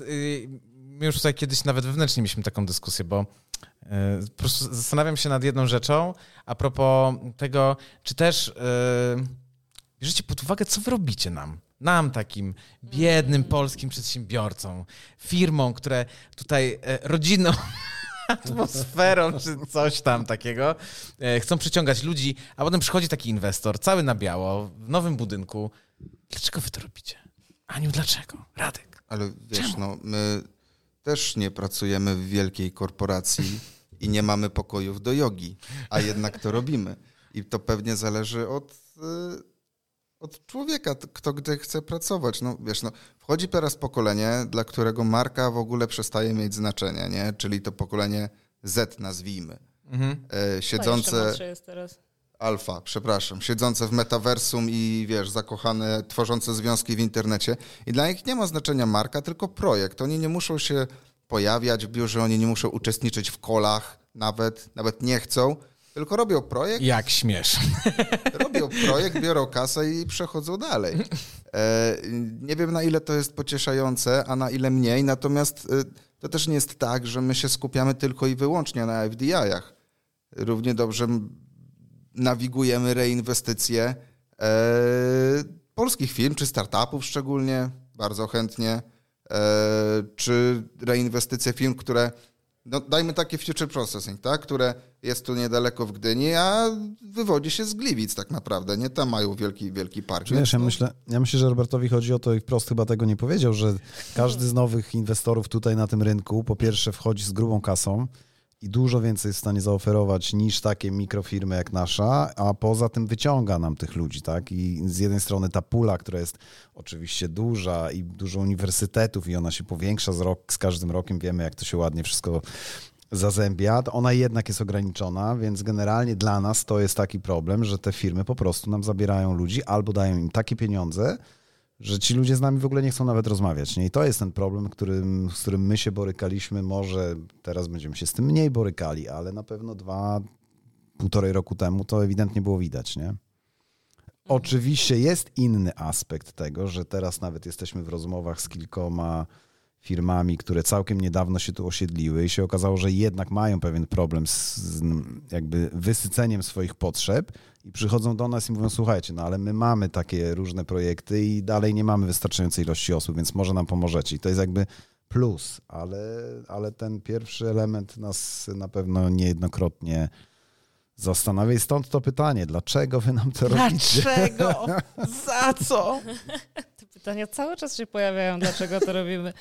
my już tutaj kiedyś nawet wewnętrznie mieliśmy taką dyskusję, bo e, po prostu zastanawiam się nad jedną rzeczą a propos tego, czy też e, bierzecie pod uwagę, co wy robicie nam. Nam, takim biednym polskim przedsiębiorcom, firmom, które tutaj e, rodzinną atmosferą czy coś tam takiego e, chcą przyciągać ludzi, a potem przychodzi taki inwestor, cały na biało, w nowym budynku. Dlaczego wy to robicie? Aniu, dlaczego? Radek. Ale wiesz, no, my też nie pracujemy w wielkiej korporacji i nie mamy pokojów do jogi, a jednak to robimy. I to pewnie zależy od, y, od człowieka, kto gdzie chce pracować. No wiesz, no, wchodzi teraz pokolenie, dla którego marka w ogóle przestaje mieć znaczenie, nie? Czyli to pokolenie Z nazwijmy. Mhm. E, siedzące... młodsze jest teraz. Alfa, przepraszam, siedzące w metaversum i wiesz, zakochane, tworzące związki w internecie. I dla nich nie ma znaczenia marka, tylko projekt. Oni nie muszą się pojawiać w biurze, oni nie muszą uczestniczyć w kolach, nawet, nawet nie chcą, tylko robią projekt, Jak śmiesz. robią projekt, biorą kasę i przechodzą dalej. E, nie wiem na ile to jest pocieszające, a na ile mniej, natomiast e, to też nie jest tak, że my się skupiamy tylko i wyłącznie na FDI-ach. Równie dobrze nawigujemy reinwestycje e, polskich firm, czy startupów szczególnie, bardzo chętnie, czy reinwestycje firm, które, no dajmy takie future processing, tak, które jest tu niedaleko w Gdyni, a wywodzi się z Gliwic tak naprawdę, nie? Tam mają wielki, wielki park. Wiesz, ja myślę, ja myślę, że Robertowi chodzi o to i wprost chyba tego nie powiedział, że każdy z nowych inwestorów tutaj na tym rynku po pierwsze wchodzi z grubą kasą i dużo więcej jest w stanie zaoferować niż takie mikrofirmy jak nasza, a poza tym wyciąga nam tych ludzi, tak? I z jednej strony ta pula, która jest oczywiście duża i dużo uniwersytetów i ona się powiększa z, rok, z każdym rokiem, wiemy jak to się ładnie wszystko zazębia, ona jednak jest ograniczona, więc generalnie dla nas to jest taki problem, że te firmy po prostu nam zabierają ludzi albo dają im takie pieniądze, że ci ludzie z nami w ogóle nie chcą nawet rozmawiać. Nie? I to jest ten problem, którym, z którym my się borykaliśmy. Może teraz będziemy się z tym mniej borykali, ale na pewno dwa, półtorej roku temu to ewidentnie było widać. Nie? Oczywiście jest inny aspekt tego, że teraz nawet jesteśmy w rozmowach z kilkoma firmami, które całkiem niedawno się tu osiedliły i się okazało, że jednak mają pewien problem z, z jakby wysyceniem swoich potrzeb i przychodzą do nas i mówią, słuchajcie, no ale my mamy takie różne projekty i dalej nie mamy wystarczającej ilości osób, więc może nam pomożecie. I to jest jakby plus, ale, ale ten pierwszy element nas na pewno niejednokrotnie zastanawia i stąd to pytanie, dlaczego wy nam to robicie? Dlaczego? Za co? Te pytania cały czas się pojawiają, dlaczego to robimy.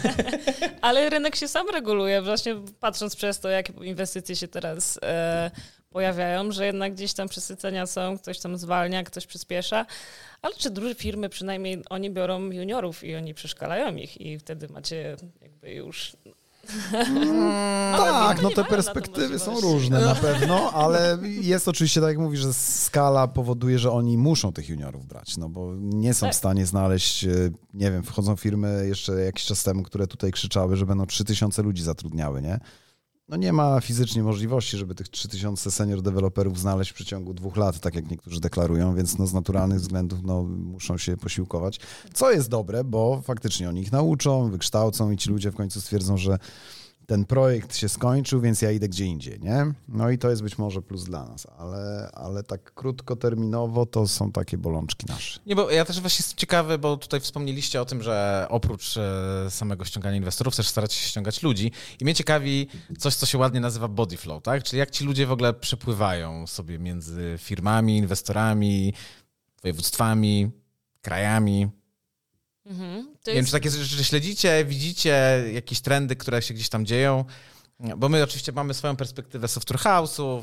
Ale rynek się sam reguluje, właśnie patrząc przez to, jakie inwestycje się teraz e, pojawiają, że jednak gdzieś tam przesycenia są, ktoś tam zwalnia, ktoś przyspiesza, ale czy duże firmy przynajmniej oni biorą juniorów i oni przeszkalają ich i wtedy macie jakby już Tak, no te perspektywy są różne na pewno, ale jest oczywiście, tak jak mówisz, że skala powoduje, że oni muszą tych juniorów brać, no bo nie są Tak. w stanie znaleźć, e, nie wiem, wchodzą firmy jeszcze jakiś czas temu, które tutaj krzyczały, że będą 3000 ludzi zatrudniały, nie? No nie ma fizycznie możliwości, żeby tych 3000 senior deweloperów znaleźć w przeciągu dwóch lat, tak jak niektórzy deklarują, więc no z naturalnych względów no, muszą się posiłkować. Co jest dobre, bo faktycznie oni ich nauczą, wykształcą i ci ludzie w końcu stwierdzą, że ten projekt się skończył, więc ja idę gdzie indziej, nie? No i to jest być może plus dla nas, ale, ale tak krótkoterminowo to są takie bolączki nasze. Nie, bo ja też właśnie jestem ciekawy, bo tutaj wspomnieliście o tym, że oprócz e, samego ściągania inwestorów też staracie się ściągać ludzi i mnie ciekawi coś, co się ładnie nazywa body flow, tak? Czyli jak ci ludzie w ogóle przepływają sobie między firmami, inwestorami, województwami, krajami. Mhm. To Nie wiem, jest, czy takie rzeczy śledzicie, widzicie jakieś trendy, które się gdzieś tam dzieją, bo my oczywiście mamy swoją perspektywę software house'ów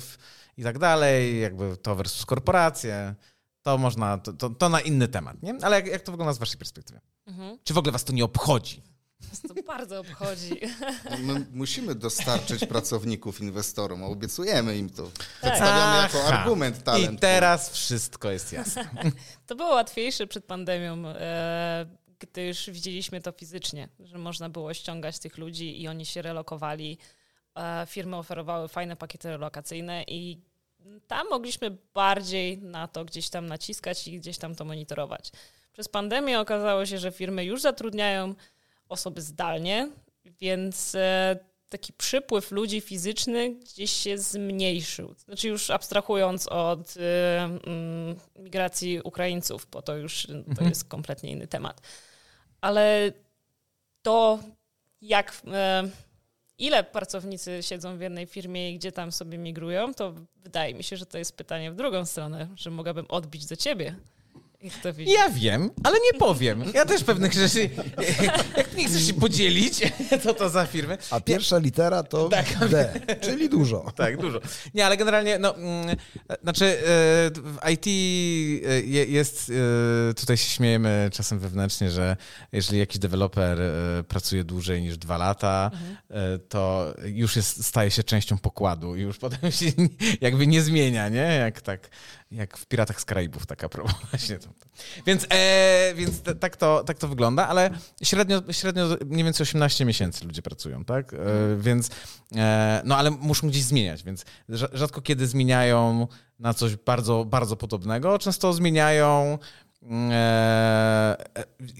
i tak dalej, jakby to versus korporacje. To można, to, to, to na inny temat, nie? Ale jak, jak to wygląda z waszej perspektywy? mhm. Czy w ogóle was to nie obchodzi? Nas to bardzo obchodzi. My musimy dostarczyć pracowników inwestorom, a obiecujemy im to. Przedstawiamy jako Aha. argument talent. I teraz wszystko jest jasne. To było łatwiejsze przed pandemią, e, gdyż widzieliśmy to fizycznie, że można było ściągać tych ludzi i oni się relokowali. E, firmy oferowały fajne pakiety relokacyjne i tam mogliśmy bardziej na to gdzieś tam naciskać i gdzieś tam to monitorować. Przez pandemię okazało się, że firmy już zatrudniają osoby zdalnie, więc e, taki przypływ ludzi fizyczny gdzieś się zmniejszył. Znaczy już abstrahując od e, mm, migracji Ukraińców, bo to już to jest kompletnie inny temat. Ale to jak e, ile pracownicy siedzą w jednej firmie i gdzie tam sobie migrują, to wydaje mi się, że to jest pytanie w drugą stronę, że mogłabym odbić do ciebie. Ja wiem, ale nie powiem. Ja też pewnych rzeczy, jak nie chcesz się podzielić, to to za firmy. A pierwsza litera to Tak. D, czyli dużo. Tak, dużo. Nie, ale generalnie, no, mm, znaczy e, w IT je- jest, e, tutaj się śmiejemy czasem wewnętrznie, że jeżeli jakiś deweloper e, pracuje dłużej niż dwa lata, e, to już jest, staje się częścią pokładu i już potem się jakby nie zmienia, nie? Jak tak, jak w Piratach z Karaibów, taka próba właśnie. Więc, e, więc t- tak, to, tak to wygląda, ale średnio, średnio mniej więcej 18 miesięcy ludzie pracują, tak? E, więc, e, no ale muszą gdzieś zmieniać, więc rza- rzadko kiedy zmieniają na coś bardzo, bardzo podobnego, często zmieniają mm, e,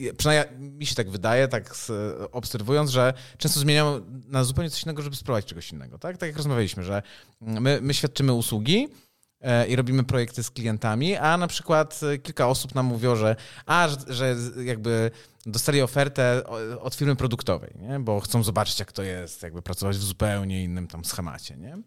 e, przynajmniej mi się tak wydaje, tak z, obserwując, że często zmieniają na zupełnie coś innego, żeby spróbować czegoś innego, tak? Tak jak rozmawialiśmy, że my, my świadczymy usługi, i robimy projekty z klientami, a na przykład e, kilka osób nam mówiło, że, a, że, jakby dostali ofertę od firmy produktowej, nie? bo chcą zobaczyć, jak to jest, jakby pracować w zupełnie innym tam schemacie. Nie?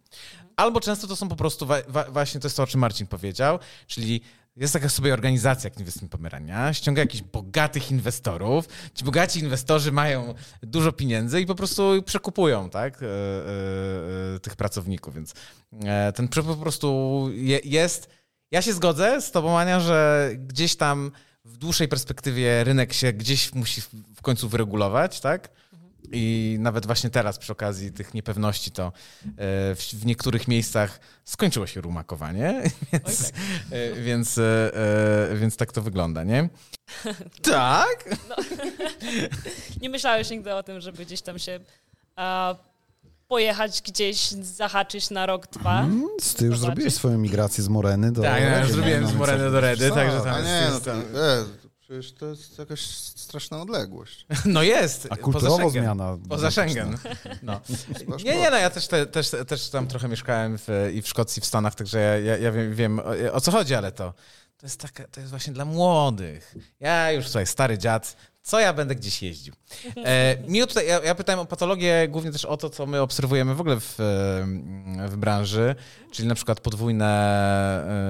Albo często to są po prostu, wa- wa- właśnie to jest to, o czym Marcin powiedział, czyli jest taka sobie organizacja jak Inwestment Pomerania, ściąga jakichś bogatych inwestorów. Ci bogaci inwestorzy mają dużo pieniędzy i po prostu przekupują tak, e, e, e, tych pracowników, więc ten przepływ po prostu je, jest. Ja się zgodzę z tobą, Ania, że gdzieś tam w dłuższej perspektywie rynek się gdzieś musi w końcu wyregulować, tak? I nawet właśnie teraz przy okazji tych niepewności to e, w, niektórych miejscach skończyło się rumakowanie, więc, e, więc, e, więc tak to wygląda, nie? Tak? Nie myślałeś nigdy o tym, żeby gdzieś tam się a, pojechać gdzieś, zahaczyć na rok, dwa? Mm, Ty już Zobaczyć. zrobiłeś swoją migrację z Moreny do Tak, ja już zrobiłem no, z no, Moreny do Redy, także tam- A nie, no jest to, tam- przecież to jest jakaś straszna odległość. No jest. A poza kulturowo Schengen. zmiana. Poza Schengen. No. Nie, nie, no ja też, te, też, też tam trochę mieszkałem w, i w Szkocji, i w Stanach, także ja, ja, ja wiem, wiem o, o co chodzi, ale to, to, jest taka, to jest właśnie dla młodych. Ja już tutaj stary dziad, co ja będę gdzieś jeździł? E, mi tutaj, ja, ja pytałem o patologię głównie też o to, co my obserwujemy w ogóle w, e, w branży, czyli na przykład podwójne...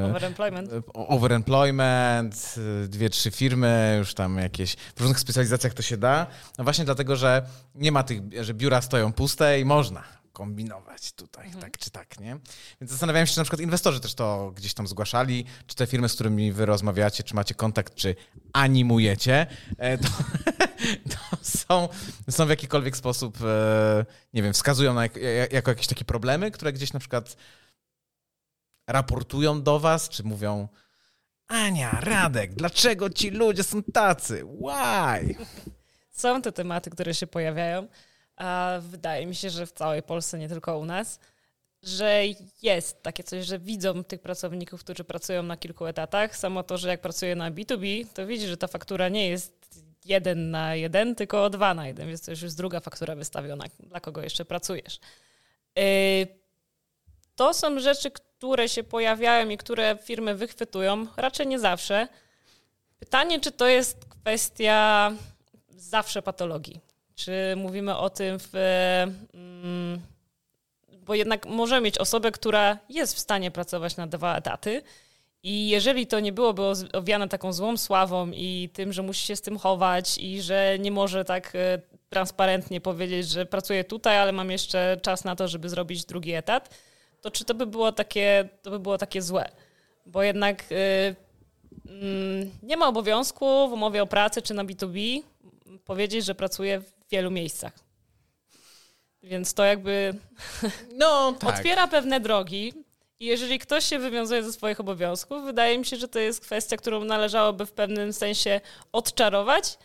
e, Overemployment. o- overemployment, y, dwie, trzy firmy, już tam jakieś, w różnych specjalizacjach to się da. No właśnie dlatego, że nie ma tych, że biura stoją puste i można kombinować tutaj, tak czy tak, nie? Więc zastanawiałem się, czy na przykład inwestorzy też to gdzieś tam zgłaszali, czy te firmy, z którymi wy rozmawiacie, czy macie kontakt, czy animujecie, e, to, to są, są w jakikolwiek sposób, e, nie wiem, wskazują na jak, jako jakieś takie problemy, które gdzieś na przykład raportują do was, czy mówią Ania, Radek, dlaczego ci ludzie są tacy? Why? Są te tematy, które się pojawiają, a wydaje mi się, że w całej Polsce, nie tylko u nas, że jest takie coś, że widzą tych pracowników, którzy pracują na kilku etatach. Samo to, że jak pracuję na B2B, to widzi, że ta faktura nie jest jeden na jeden, tylko dwa na jeden, więc to już jest druga faktura wystawiona, dla kogo jeszcze pracujesz. Yy, to są rzeczy, które się pojawiają i które firmy wychwytują, raczej nie zawsze. Pytanie, czy to jest kwestia zawsze patologii? Czy mówimy o tym w. Mm, bo jednak możemy mieć osobę, która jest w stanie pracować na dwa etaty. I jeżeli to nie byłoby owiane taką złą sławą i tym, że musi się z tym chować i że nie może tak e, transparentnie powiedzieć, że pracuję tutaj, ale mam jeszcze czas na to, żeby zrobić drugi etat, to czy to by było takie, to by było takie złe? Bo jednak y, mm, nie ma obowiązku w umowie o pracę czy na B2B powiedzieć, że pracuję w wielu miejscach. Więc to jakby no, tak. otwiera pewne drogi. I jeżeli ktoś się wywiązuje ze swoich obowiązków, wydaje mi się, że to jest kwestia, którą należałoby w pewnym sensie odczarować,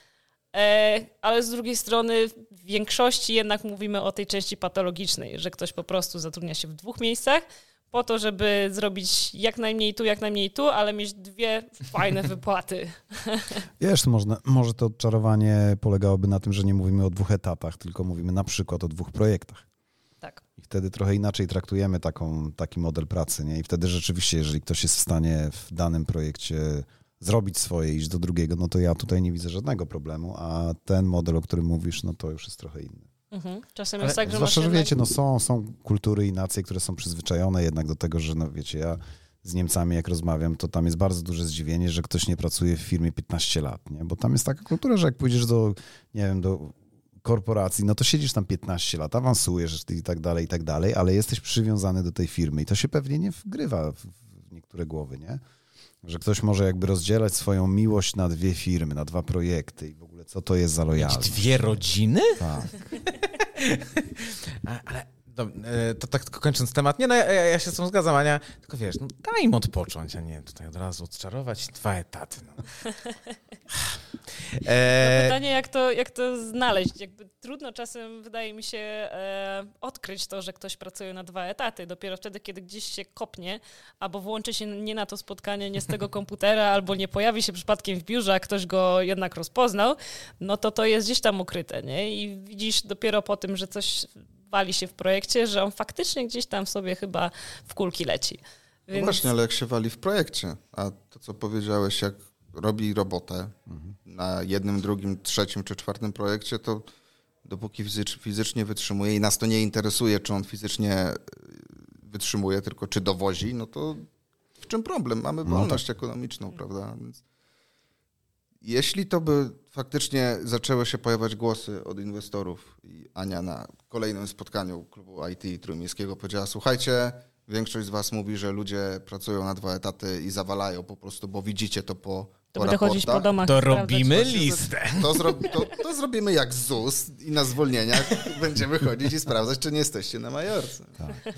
E, ale z drugiej strony w większości jednak mówimy o tej części patologicznej, że ktoś po prostu zatrudnia się w dwóch miejscach po to, żeby zrobić jak najmniej tu, jak najmniej tu, ale mieć dwie fajne wypłaty. Wiesz, można, może to odczarowanie polegałoby na tym, że nie mówimy o dwóch etatach, tylko mówimy na przykład o dwóch projektach. Tak. I wtedy trochę inaczej traktujemy taką, taki model pracy, nie? I wtedy rzeczywiście, jeżeli ktoś jest w stanie w danym projekcie zrobić swoje, iść do drugiego, no to ja tutaj nie widzę żadnego problemu, a ten model, o którym mówisz, no to już jest trochę inny. Mhm. Czasem jest tak, że Zwłaszcza, że wiecie, no są, są kultury i nacje, które są przyzwyczajone jednak do tego, że no wiecie, ja z Niemcami jak rozmawiam, to tam jest bardzo duże zdziwienie, że ktoś nie pracuje w firmie 15 lat, nie? Bo tam jest taka kultura, że jak pójdziesz do, nie wiem, do korporacji, no to siedzisz tam 15 lat, awansujesz i tak dalej, i tak dalej, ale jesteś przywiązany do tej firmy i to się pewnie nie wgrywa w niektóre głowy, nie? Że ktoś może jakby rozdzielać swoją miłość na dwie firmy, na dwa projekty i w ogóle co to jest za lojalność. Dwie rodziny? Tak. Ale to, e, to tak kończąc temat, nie no, ja, ja, się z tym zgadzam, Ania, tylko wiesz, no daj im odpocząć, a nie tutaj od razu odczarować dwa etaty. No. E... Pytanie, jak to, jak to znaleźć? Jakby trudno czasem, wydaje mi się, e, odkryć to, że ktoś pracuje na dwa etaty. Dopiero wtedy, kiedy gdzieś się kopnie, albo włączy się nie na to spotkanie, nie z tego komputera, albo nie pojawi się przypadkiem w biurze, a ktoś go jednak rozpoznał, no to to jest gdzieś tam ukryte, nie? I widzisz dopiero po tym, że coś wali się w projekcie, że on faktycznie gdzieś tam sobie chyba w kulki leci. No Więc... No właśnie, ale jak się wali w projekcie, a to, co powiedziałeś, jak robi robotę mhm. na jednym, drugim, trzecim czy czwartym projekcie, to dopóki fizycz, fizycznie wytrzymuje i nas to nie interesuje, czy on fizycznie y, wytrzymuje, tylko czy dowozi, no to w czym problem? Mamy wolność no tak. ekonomiczną, prawda? Więc jeśli to by faktycznie zaczęły się pojawiać głosy od inwestorów i Ania na kolejnym spotkaniu klubu IT Trójmiejskiego powiedziała, słuchajcie, większość z was mówi, że ludzie pracują na dwa etaty i zawalają po prostu, bo widzicie to po to będę chodzić po domach. To robimy listę. To, zro, to, to, zrobimy jak ZUS i na zwolnieniach będziemy chodzić i sprawdzać, czy nie jesteście na Majorce. Tak.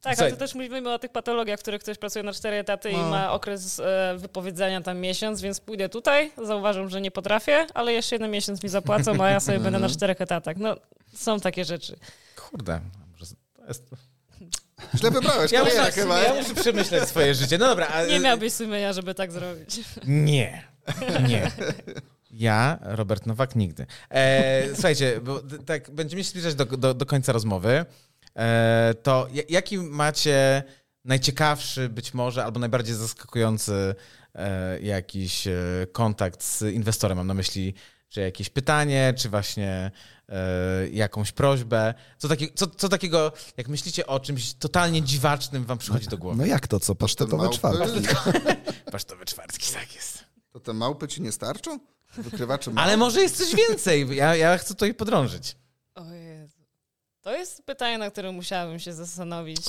Tak, ale to też mówimy o tych patologiach, w których ktoś pracuje na cztery etaty no. i ma okres e, wypowiedzenia tam miesiąc, więc pójdę tutaj, zauważam, że nie potrafię, ale jeszcze jeden miesiąc mi zapłacą, a ja sobie będę na czterech etatach. No, są takie rzeczy. Kurde, to jest... Źle wybrałeś ja muszę, chyba. Ja muszę przemyśleć swoje życie. No dobra. A... Nie miałbyś sumienia, żeby tak zrobić. Nie, nie. Ja, Robert Nowak, nigdy. E, słuchajcie, bo tak będziemy się zbliżać do, do, do końca rozmowy. E, to jaki macie najciekawszy być może albo najbardziej zaskakujący e, jakiś e, kontakt z inwestorem? Mam na myśli, czy jakieś pytanie, czy właśnie jakąś prośbę. Co, taki, co, co takiego, jak myślicie o czymś totalnie dziwacznym wam przychodzi do głowy? No jak to, co? Pasztetowe czwartki. Pasztetowe czwartki, tak jest. To te małpy ci nie starczą? Wykrywacze Ale może jest coś więcej. Ja, ja chcę to ich podrążyć. O Jezu. To jest pytanie, na które musiałabym się zastanowić.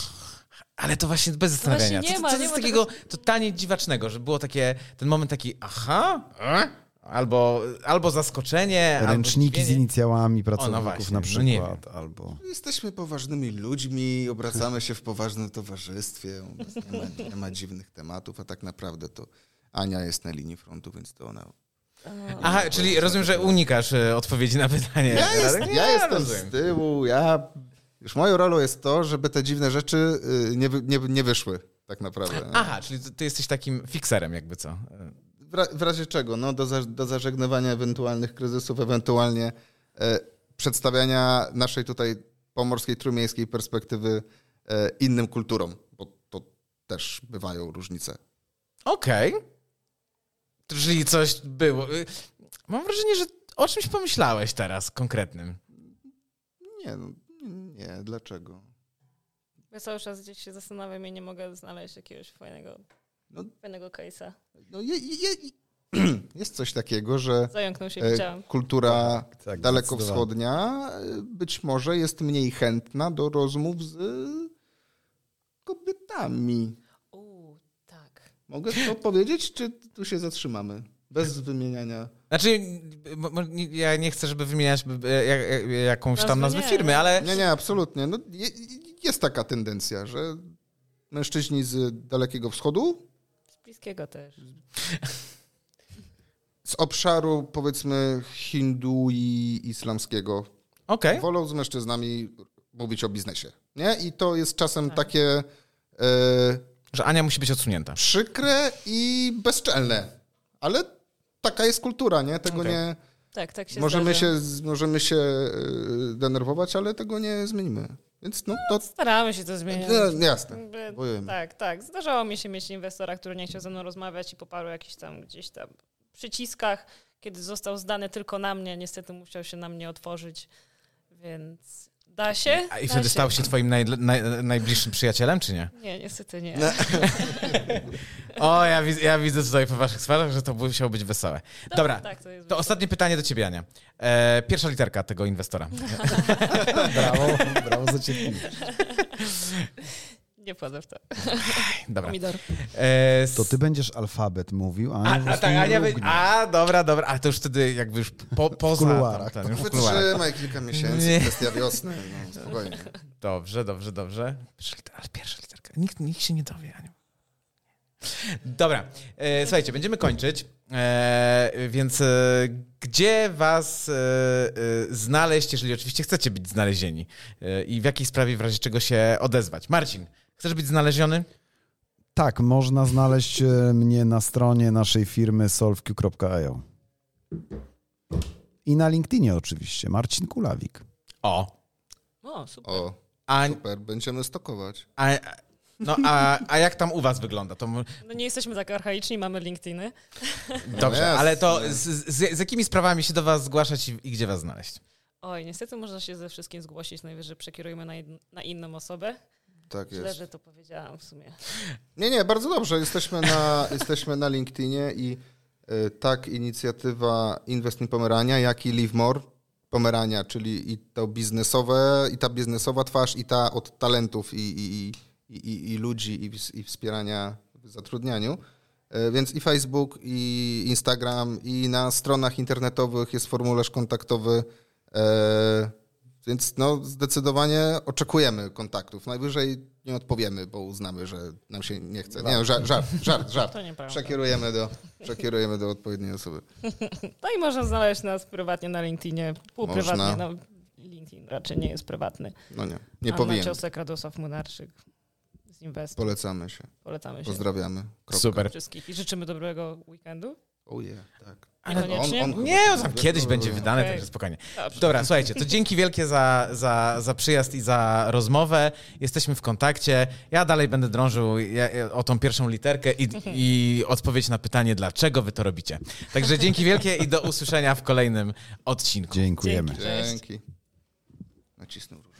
Ale to właśnie bez zastanawiania. właśnie nie co, ma, co nie jest ma takiego totalnie dziwacznego, że było takie, ten moment taki aha, e? albo, albo zaskoczenie, Ręczniki albo z inicjałami pracowników właśnie, na no przykład, nie wiem. albo... Jesteśmy poważnymi ludźmi, obracamy się w poważnym towarzystwie, nie ma, nie ma dziwnych tematów, a tak naprawdę to Ania jest na linii frontu, więc to ona... Aha, czyli rozumiem, że unikasz e, odpowiedzi na pytanie. Ja, jest? Nie, ja jestem rozumiem. z tyłu, ja... Już moją rolą jest to, żeby te dziwne rzeczy y, nie, nie, nie wyszły, tak naprawdę. Aha, czyli ty, jesteś takim fikserem jakby co. W, ra, w razie czego? No, do, za, do zażegnywania ewentualnych kryzysów, ewentualnie e, przedstawiania naszej tutaj pomorskiej, trójmiejskiej perspektywy e, innym kulturom, bo to też bywają różnice. Okej. Czyli coś było. Y, Mam wrażenie, że o czymś pomyślałeś teraz konkretnym. Nie, no, nie, dlaczego? Ja cały czas gdzieś się zastanawiam i nie mogę znaleźć jakiegoś fajnego, No, fajnego case'a. no je, je, je, jest coś takiego, że Zająknął się, e, kultura tak, dalekowschodnia e, być może jest mniej chętna do rozmów z kobietami. Mogę to powiedzieć, czy tu się zatrzymamy? Bez wymieniania. Znaczy, ja nie chcę, żeby wymieniać jak- jak- jakąś tam nazwę firmy, ale Nie, nie, absolutnie. No, je, jest taka tendencja, że mężczyźni z Dalekiego Wschodu, Z bliskiego też. z obszaru powiedzmy hindu i islamskiego, okej. wolą z mężczyznami mówić o biznesie. Nie? I to jest czasem Tak. takie e, Że Ania musi być odsunięta. przykre i bezczelne. Ale taka jest kultura, nie? Tego Okej. nie. Tak, tak się Możemy się, możemy się e, denerwować, ale tego nie zmienimy. Więc no to. Staramy się to zmieniać. No, jasne. Wojujemy. Tak, tak. Zdarzało mi się mieć inwestora, który nie chciał ze mną rozmawiać i poparł jakiś tam gdzieś tam przyciskach, kiedy został zdany tylko na mnie. Niestety musiał się na mnie otworzyć, więc da się. A i wtedy stał się twoim naj, naj, najbliższym przyjacielem, czy nie? Nie, niestety nie. O, ja, widzę- ja widzę tutaj po waszych twarzach, że to musiało być wesołe. Dobra, Tak, to jest to ostatnie pytanie do ciebie, Ania. E, pierwsza literka tego inwestora. Brawo, brawo za cierpliwość. Nie wchodzę w to. Dobra. Pomidor. E, s- To ty będziesz alfabet mówił, a, A, a, tak, nie Ania mrugnie. a, dobra, dobra. A to już wtedy jakby już po, poza... kuluarach. Tam, już w kuluarach. Wytrzymaj kilka miesięcy, Nie. kwestia wiosny. No, spokojnie. Dobrze, dobrze, dobrze. Pierwsza liter- ale pierwsza literka. Nikt, nikt się nie dowie, Aniu. Dobra, e, słuchajcie, będziemy kończyć, e, więc e, gdzie was e, e, znaleźć, jeżeli oczywiście chcecie być znalezieni e, i w jakiej sprawie w razie czego się odezwać? Marcin, chcesz być znaleziony? Tak, można znaleźć e, mnie na stronie naszej firmy solveq.io. I na LinkedInie oczywiście, Marcin Kulawik. O, O, super. O, a, super, będziemy stokować. a, no, a, a jak tam u was wygląda? To, No nie jesteśmy tak archaiczni, mamy LinkedIny. dobrze, jasne. ale to z, z, z jakimi sprawami się do was zgłaszać i, i gdzie was znaleźć? Oj, niestety można się ze wszystkim zgłosić, najwyżej przekierujemy na, jed- na inną osobę. Tak Źle, jest. że to powiedziałam w sumie. Nie, nie, bardzo dobrze. Jesteśmy na, jesteśmy na LinkedInie i y, tak inicjatywa Invest in Pomerania, jak i Live More Pomerania, czyli i to biznesowe, i ta biznesowa twarz, i ta od talentów i, i, i, i, ludzi, i, i wspierania w zatrudnianiu. Y, Więc i Facebook, i Instagram, i na stronach internetowych jest formularz kontaktowy. Więc no, zdecydowanie oczekujemy kontaktów. Najwyżej nie odpowiemy, bo uznamy, że nam się nie chce. Nie, no, żart, żart, żart, żart. To nieprawda. Przekierujemy do, przekierujemy do odpowiedniej osoby. No i można znaleźć nas prywatnie na LinkedInie, półprywatnie. No, LinkedIn raczej nie jest prywatny. No nie, nie Anna powinien. Ciosek, Radosław Munarczyk z Inwestor. Polecamy się. Polecamy się Pozdrawiamy. Kropka. Super. wszystkich i życzymy dobrego weekendu. Oh yeah, tak. Ale Niekoniecznie. on- on- Nie, no tam kiedyś będzie wydane, Okej. także spokojnie. Dobrze. Dobra, słuchajcie, to dzięki wielkie za, za, za przyjazd i za rozmowę. Jesteśmy w kontakcie. Ja dalej będę drążył o tą pierwszą literkę i, i odpowiedź na pytanie, dlaczego wy to robicie. Także dzięki wielkie i do usłyszenia w kolejnym odcinku. Dziękujemy. Dzięki. Nacisnął róż.